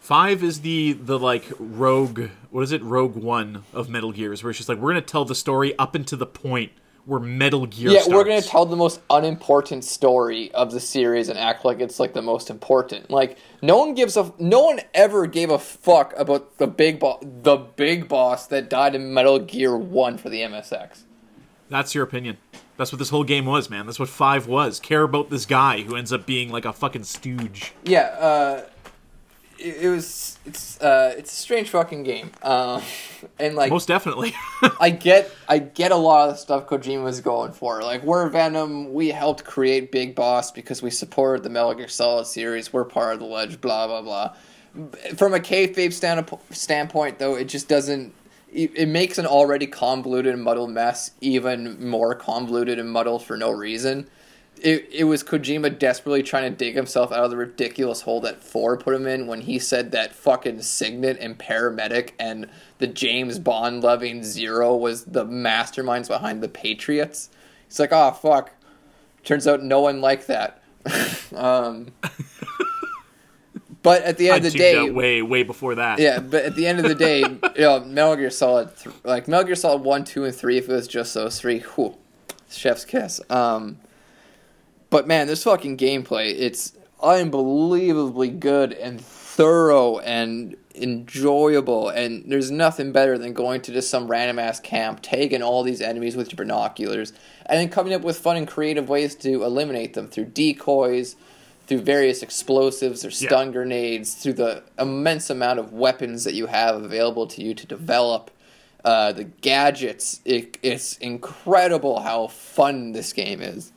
Five is the the like rogue. What is it? Rogue One of Metal Gears, where it's just like we're gonna tell the story up into the point where Metal Gear. Yeah, starts. we're gonna tell the most unimportant story of the series and act like it's like the most important. Like no one gives a no one ever gave a fuck about the big boss, the big boss that died in Metal Gear One for the MSX. That's your opinion. That's what this whole game was, man. That's what five was. Care about this guy who ends up being like a fucking stooge. Yeah, uh, it, it was it's uh it's a strange fucking game. Um, [laughs] and like Most definitely. [laughs] I get I get a lot of the stuff Kojima was going for. Like we're Venom, we helped create Big Boss because we supported the Metal Gear Solid series. We're part of the Ledge. Blah blah blah. From a kayfabe stand- standpoint, though, it just doesn't. It, it makes an already convoluted and muddled mess even more convoluted and muddled for no reason. It, it was Kojima desperately trying to dig himself out of the ridiculous hole that Four put him in when he said that fucking Sigint and Para-Medic and the James Bond loving Zero was the masterminds behind the Patriots. He's like, oh fuck. Turns out no one liked that. [laughs] um, [laughs] but at the end I of the day, way way before that. yeah, but at the end of the day, [laughs] you know, Metal Gear Solid, th- like Metal Gear Solid one, two, and three. If it was just those three, whew, chef's kiss. Um, but man, this fucking gameplay, it's unbelievably good and thorough and enjoyable. And there's nothing better than going to just some random ass camp, taking all these enemies with your binoculars, and then coming up with fun and creative ways to eliminate them through decoys through various explosives or stun Yeah. grenades, through the immense amount of weapons that you have available to you to develop, uh, the gadgets. It, it's incredible how fun this game is.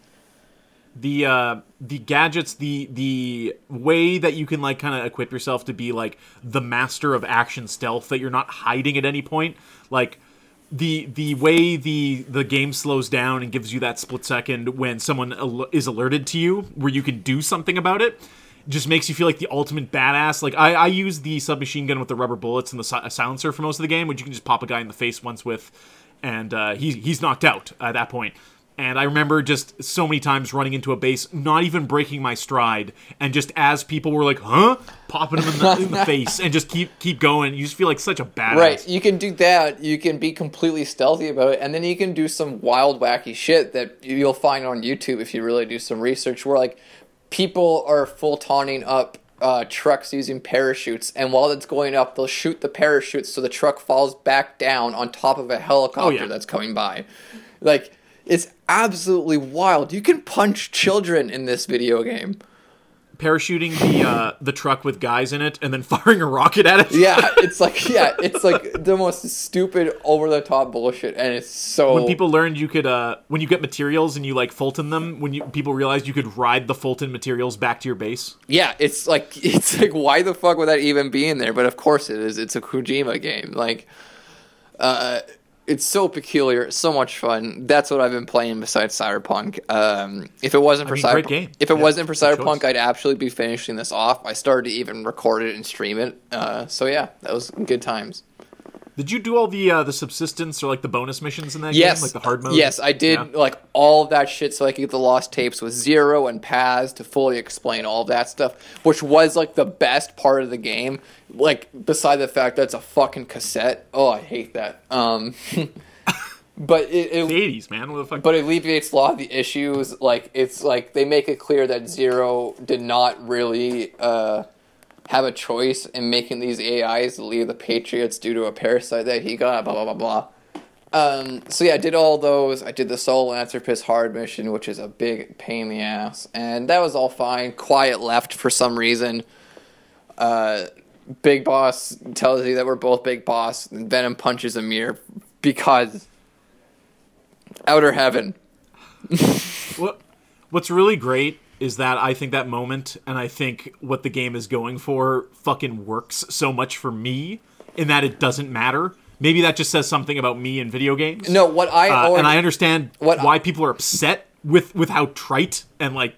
The uh the gadgets the the way that you can like kind of equip yourself to be like the master of action stealth that you're not hiding at any point like the the way the the game slows down and gives you that split second when someone al- is alerted to you where you can do something about it just makes you feel like the ultimate badass. Like I, I use the submachine gun with the rubber bullets and the si- silencer for most of the game, which you can just pop a guy in the face once with, and uh, he's he's knocked out at that point. And I remember just so many times running into a base, not even breaking my stride, and just as people were like, "Huh," popping them in the, in the [laughs] face, and just keep keep going. You just feel like such a badass. Right, you can do that. You can be completely stealthy about it, and then you can do some wild, wacky shit that you'll find on YouTube if you really do some research. Where like people are full tawning up uh, trucks using parachutes, and while it's going up, they'll shoot the parachutes so the truck falls back down on top of a helicopter yeah. that's coming by. Like it's absolutely wild. You can punch children in this video game. Parachuting the uh, the truck with guys in it, and then [laughs] firing a rocket at it. Yeah, [laughs] it's like yeah, it's like the most stupid, over the top bullshit, and it's so when people learned you could uh when you get materials and you like Fulton them when you people realized you could ride the Fulton materials back to your base. Yeah, it's like [laughs] it's like why the fuck would that even be in there? But of course it is. It's a Kojima game. Like, uh, it's so peculiar, so much fun. That's what I've been playing besides Cyberpunk. Um, if it wasn't for mean, Cyberpunk, if it Yeah, wasn't for Cyberpunk. I'd absolutely be finishing this off. I started to even record it and stream it. Uh, so yeah, that was good times. Did you do all the uh, the subsistence or like the bonus missions in that Yes, game, like the hard mode? Yes, I did Yeah. like all of that shit so I could get the lost tapes with Zero and Paz to fully explain all of that stuff, which was like the best part of the game. Like beside the fact that it's a fucking cassette. Oh, I hate that. Um, [laughs] but it, it The eighties, man. What the fuck? but it alleviates a lot of the issues. Like it's like they make it clear that Zero did not really uh, have a choice in making these AIs leave the Patriots due to a parasite that he got. Blah blah blah blah. Um, so yeah, I did all those. I did the Sahelanthropus hard mission, which is a big pain in the ass, and that was all fine. Quiet left for some reason. Uh, Big Boss tells you that we're both Big Boss. And Venom punches Amir because outer heaven. [laughs] what what's really great is that I think that moment and I think what the game is going for fucking works so much for me in that it doesn't matter. Maybe that just says something about me and video games. No, what I Uh, already, and I understand what I- why people are upset with with how trite and like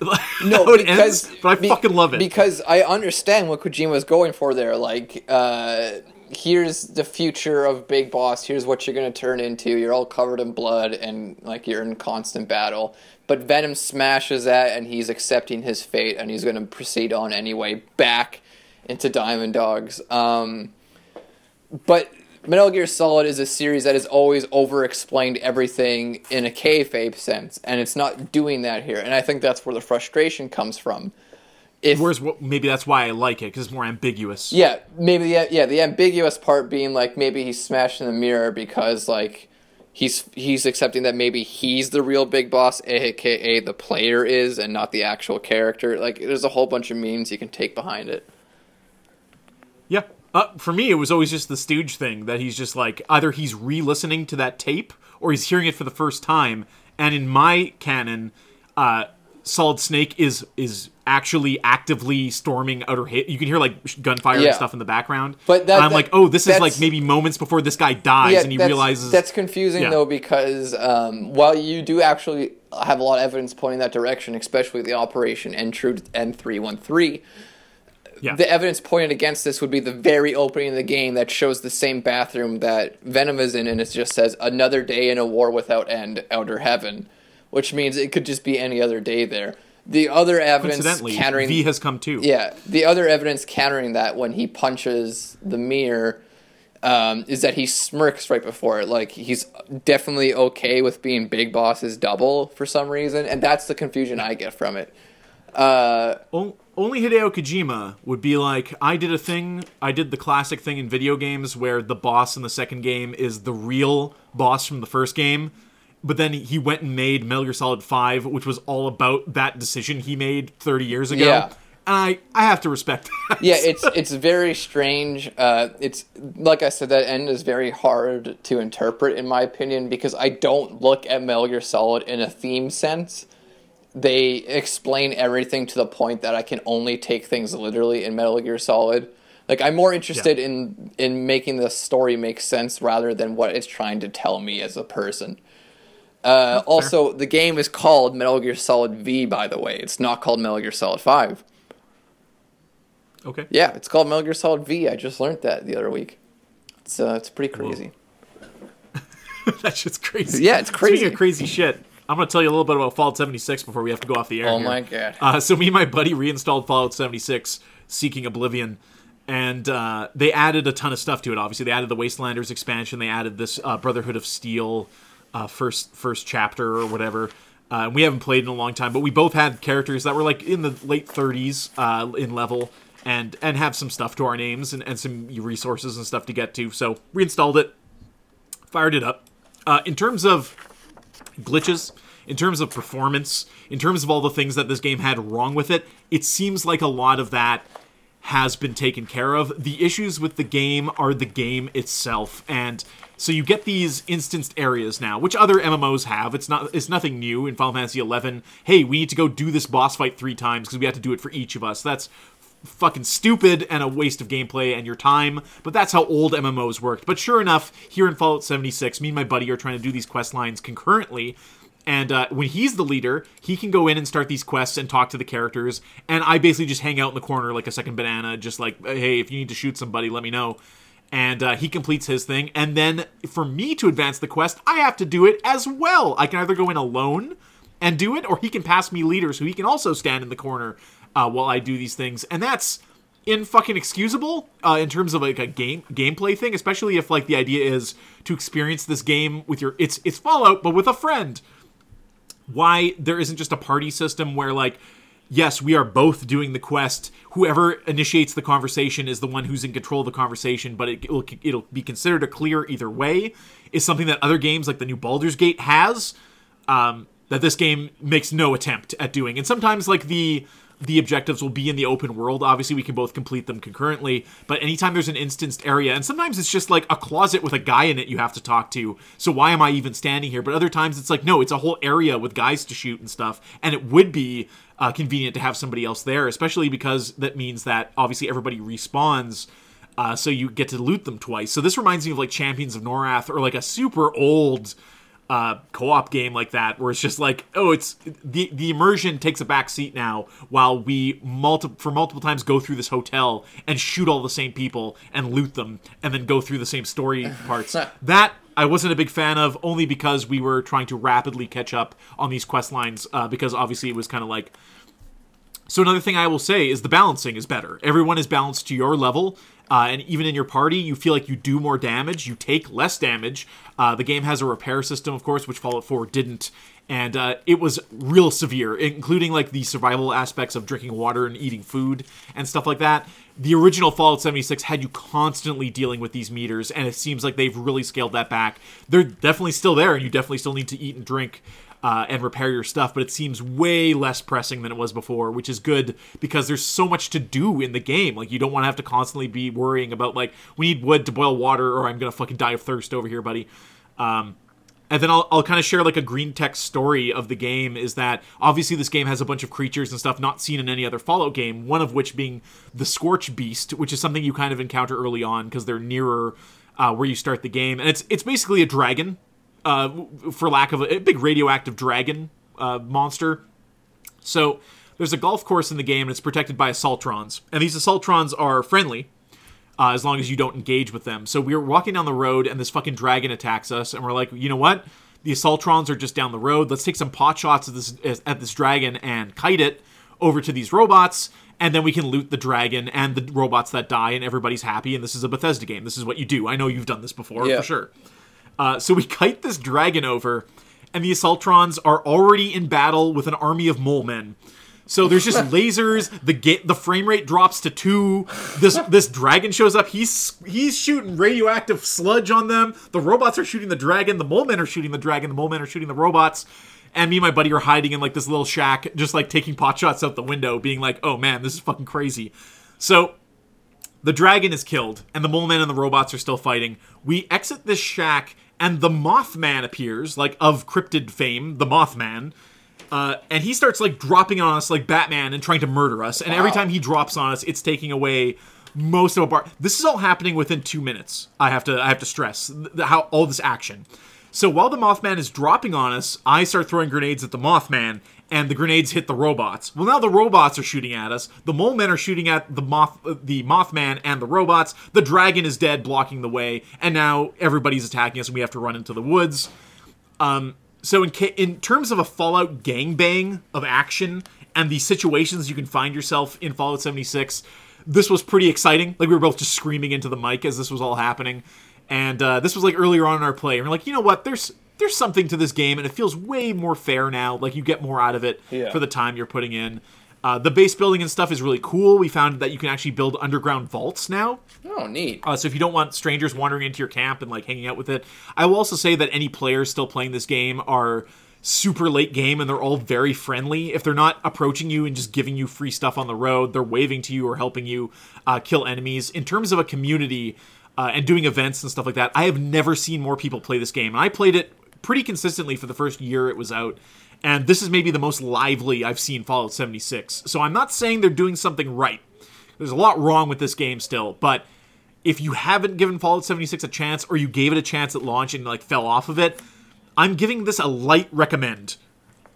[laughs] no how it because ends, but I be- fucking love it. because I understand what Kojima was going for there. Like, uh, here's the future of Big Boss. Here's what you're gonna turn into. You're all covered in blood and like you're in constant battle. But Venom smashes that, and he's accepting his fate, and he's gonna proceed on anyway back into Diamond Dogs. Um, but Metal Gear Solid is a series that has always over explained everything in a kayfabe sense, and it's not doing that here. And I think that's where the frustration comes from. If Whereas maybe that's why I like it because it's more ambiguous. yeah, maybe the yeah the ambiguous part being like maybe he's smashing the mirror because like he's he's accepting that maybe he's the real big boss, aka the player is, and not the actual character. Like there's a whole bunch of memes you can take behind it. Yeah. Uh, for me, it was always just the stooge thing that he's just like either he's re-listening to that tape or he's hearing it for the first time. And in my canon, uh, Solid Snake is is actually actively storming outer hit. You can hear like gunfire Yeah. and stuff in the background. But that- And I'm that- like, oh, this is like maybe moments before this guy dies, and he that's, realizes that's confusing Yeah. though because um, while you do actually have a lot of evidence pointing that direction, especially the Operation N three one three. yeah, The evidence pointed against this would be the very opening of the game that shows the same bathroom that Venom is in, and it just says "Another day in a war without end, outer heaven," which means it could just be any other day there. The other evidence countering V has come too. yeah, the other evidence countering that when he punches the mirror um, is that he smirks right before it. Like he's definitely okay with being Big Boss's double for some reason, and that's the confusion I get from it. Uh, O- only Hideo Kojima would be like, I did a thing, I did the classic thing in video games where the boss in the second game is the real boss from the first game, but then he went and made Metal Gear Solid 5, which was all about that decision he made 30 years ago. Yeah. And I, I have to respect that. yeah, [laughs] it's it's very strange. Uh, it's like I said, that end is very hard to interpret in my opinion because I don't look at Metal Gear Solid in a theme sense. They explain everything to the point that I can only take things literally in Metal Gear Solid. Like I'm more interested in in making the story make sense rather than what it's trying to tell me as a person. Uh, also, the game is called Metal Gear Solid V. By the way, it's not called Metal Gear Solid Five. Okay. Yeah, it's called Metal Gear Solid V. I just learned that the other week. It's uh, it's pretty crazy. [laughs] that shit's crazy. Yeah, it's crazy. Speaking of crazy shit, I'm going to tell you a little bit about Fallout 76 before we have to go off the air. Oh here. my god. Uh, so me and my buddy reinstalled Fallout 76, Seeking Oblivion, and uh, they added a ton of stuff to it. Obviously, they added the Wastelanders expansion. They added this uh, Brotherhood of Steel uh, first first chapter or whatever. Uh, we haven't played in a long time, but we both had characters that were like in the late 30s uh, in level, and and have some stuff to our names and, and some resources and stuff to get to. So reinstalled it, fired it up. Uh, in terms of glitches, in terms of performance, in terms of all the things that this game had wrong with it, it seems like a lot of that has been taken care of. The issues with the game are the game itself, and so you get these instanced areas now, which other MMOs have. It's not it's nothing new in Final Fantasy XI. Hey, we need to go do this boss fight three times because we have to do it for each of us. That's fucking stupid and a waste of gameplay and your time, but that's how old MMOs worked. But sure enough, here in Fallout 76, me and my buddy are trying to do these quest lines concurrently. And uh, when he's the leader, he can go in and start these quests and talk to the characters. And I basically just hang out in the corner like a second banana, just like, hey, if you need to shoot somebody, let me know. And uh, he completes his thing. And then for me to advance the quest, I have to do it as well. I can either go in alone and do it, or he can pass me leaders so he can also stand in the corner uh, while I do these things. And that's in fucking excusable uh, in terms of like a game gameplay thing, especially if like the idea is to experience this game with your it's it's Fallout but with a friend. Why there isn't just a party system where like yes, we are both doing the quest. Whoever initiates the conversation is the one who's in control of the conversation, but it, will it'll be considered a clear either way. Is something that other games like the new Baldur's Gate has. Um, that this game makes no attempt at doing. And sometimes like the the objectives will be in the open world. Obviously, we can both complete them concurrently, but anytime there's an instanced area, and sometimes it's just like a closet with a guy in it you have to talk to. So why am I even standing here? But other times it's like, no, it's a whole area with guys to shoot and stuff, and it would be uh, convenient to have somebody else there, especially because that means that obviously everybody respawns. Uh, so you get to loot them twice. So this reminds me of like Champions of Norath or like a super old uh, co-op game like that where it's just like oh it's the the immersion takes a back seat now while we multi- for multiple times go through this hotel and shoot all the same people and loot them and then go through the same story [sighs] parts that I wasn't a big fan of only because we were trying to rapidly catch up on these quest lines uh, because obviously it was kind of like so another thing I will say is the balancing is better. Everyone is balanced to your level, uh, and even in your party, you feel like you do more damage, you take less damage. Uh, the game has a repair system, of course, which Fallout 4 didn't, and uh, it was real severe, including like the survival aspects of drinking water and eating food and stuff like that. The original Fallout 76 had you constantly dealing with these meters, and it seems like they've really scaled that back. They're definitely still there, and you definitely still need to eat and drink. Uh, and repair your stuff, but it seems way less pressing than it was before, which is good because there's so much to do in the game. Like you don't want to have to constantly be worrying about like we need wood to boil water, or I'm gonna fucking die of thirst over here, buddy. Um, and then I'll, I'll kind of share like a green text story of the game is that obviously this game has a bunch of creatures and stuff not seen in any other Fallout game, one of which being the Scorch Beast, which is something you kind of encounter early on because they're nearer uh, where you start the game. And it's it's basically a dragon, uh, for lack of a, a big radioactive dragon uh, monster. So there's a golf course in the game and it's protected by assaultrons. And these assaultrons are friendly, uh, as long as you don't engage with them. So we were walking down the road, and this fucking dragon attacks us, and we're like, you know what? The assaultrons are just down the road. Let's take some pot shots at this at this dragon and kite it over to these robots, and then we can loot the dragon and the robots that die, and everybody's happy. And this is a Bethesda game. This is what you do. I know you've done this before Yeah. for sure. Uh, so we [laughs] kite this dragon over, and the assaultrons are already in battle with an army of mole men. So there's just [laughs] lasers. The ga- the frame rate drops to two. This this dragon shows up. He's he's shooting radioactive sludge on them. The robots are shooting the dragon. The mole men are shooting the dragon. The mole men are shooting the robots. And me and my buddy are hiding in like this little shack, just like taking pot shots out the window, being like, "Oh man, this is fucking crazy." So the dragon is killed, and the mole men and the robots are still fighting. We exit this shack, and the Mothman appears, like of cryptid fame, the Mothman. Uh, and he starts like dropping on us like Batman and trying to murder us. And every time he drops on us, it's taking away most of a bar. This is all happening within two minutes. I have to I have to stress th- how all this action. So while the Mothman is dropping on us, I start throwing grenades at the Mothman, and the grenades hit the robots. Well, now the robots are shooting at us. The mole men are shooting at the moth, the Mothman, and the robots. The dragon is dead, blocking the way, and now everybody's attacking us, and we have to run into the woods. Um, so in ca- in terms of a Fallout gangbang of action and the situations you can find yourself in Fallout 76, this was pretty exciting. Like we were both just screaming into the mic as this was all happening, and uh, this was like earlier on in our play. And we're like, you know what? There's there's something to this game, and it feels way more fair now. Like you get more out of it Yeah. for the time you're putting in. Uh, the base building and stuff is really cool. We found that you can actually build underground vaults now. Oh, neat. Uh, so if you don't want strangers wandering into your camp and like hanging out with it, I will also say that any players still playing this game are super late game and they're all very friendly. If they're not approaching you and just giving you free stuff on the road, they're waving to you or helping you uh, kill enemies. In terms of a community uh, and doing events and stuff like that, I have never seen more people play this game. And I played it pretty consistently for the first year it was out. And this is maybe the most lively I've seen Fallout 76. So I'm not saying they're doing something right. There's a lot wrong with this game still, but if you haven't given Fallout 76 a chance or you gave it a chance at launch and like fell off of it, I'm giving this a light recommend.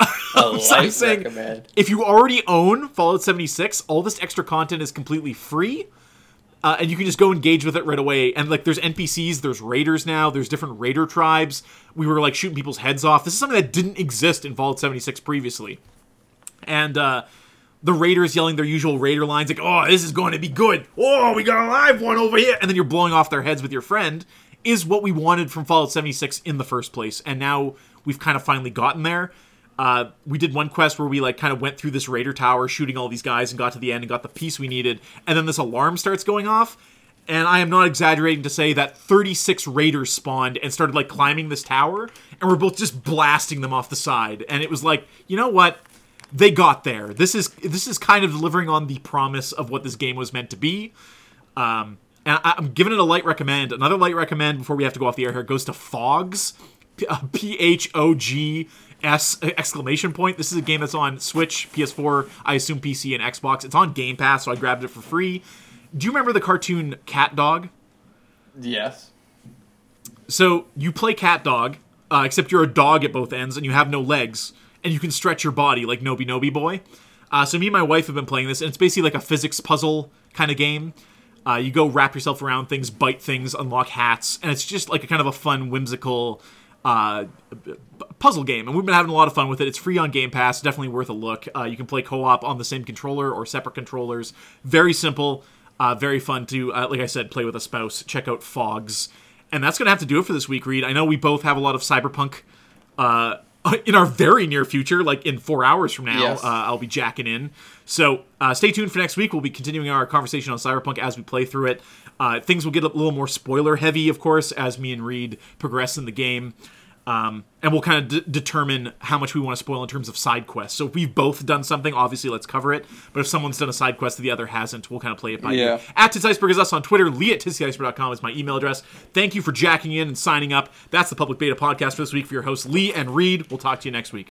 A [laughs] So I'm light saying recommend. if you already own Fallout 76, all this extra content is completely free. Uh, and you can just go engage with it right away. And like, there's NPCs, there's raiders now, there's different raider tribes. We were like shooting people's heads off. This is something that didn't exist in Fallout 76 previously. And uh, the raiders yelling their usual raider lines like, "Oh, this is going to be good. Oh, we got a live one over here," and then you're blowing off their heads with your friend. Is what we wanted from Fallout 76 in the first place, and now we've kind of finally gotten there. Uh, we did one quest where we like kind of went through this raider tower, shooting all these guys, and got to the end and got the piece we needed. And then this alarm starts going off, and I am not exaggerating to say that 36 raiders spawned and started like climbing this tower, and we're both just blasting them off the side. And it was like, you know what? They got there. This is this is kind of delivering on the promise of what this game was meant to be. Um, and I, I'm giving it a light recommend. Another light recommend before we have to go off the air here goes to Phogs, P H O G S exclamation point. This is a game that's on Switch, PS4, I assume PC and Xbox. It's on Game Pass, so I grabbed it for free. Do you remember the cartoon Cat Dog? Yes. So you play cat dog, uh, except you're a dog at both ends and you have no legs, and you can stretch your body like Nobi Nobi Boy. Uh, so me and my wife have been playing this, and it's basically like a physics puzzle kind of game. Uh, you go wrap yourself around things, bite things, unlock hats, and it's just like a kind of a fun, whimsical uh, puzzle game. And we've been having a lot of fun with it. It's free on Game Pass, definitely worth a look. Uh, you can play co-op on the same controller or separate controllers. Very simple, uh, very fun to, uh, like I said, play with a spouse. Check out Phogs. And that's going to have to do it for this week, Reed. I know we both have a lot of cyberpunk uh, [laughs] in our very near future, like in four hours from now. Yes. Uh, I'll be jacking in. So uh, stay tuned for next week. We'll be continuing our conversation on cyberpunk as we play through it. Uh, things will get a little more spoiler heavy, of course, as me and Reed progress in the game. Um, and we'll kind of d- determine how much we want to spoil in terms of side quests. So if we've both done something, obviously let's cover it. But if someone's done a side quest that the other hasn't, we'll kind of play it by Yeah. ear. At Tits Iceberg is us on Twitter. Lee at titstheIceberg.com is my email address. Thank you for jacking in and signing up. That's the Public Beta Podcast for this week for your hosts, Lee and Reed. We'll talk to you next week.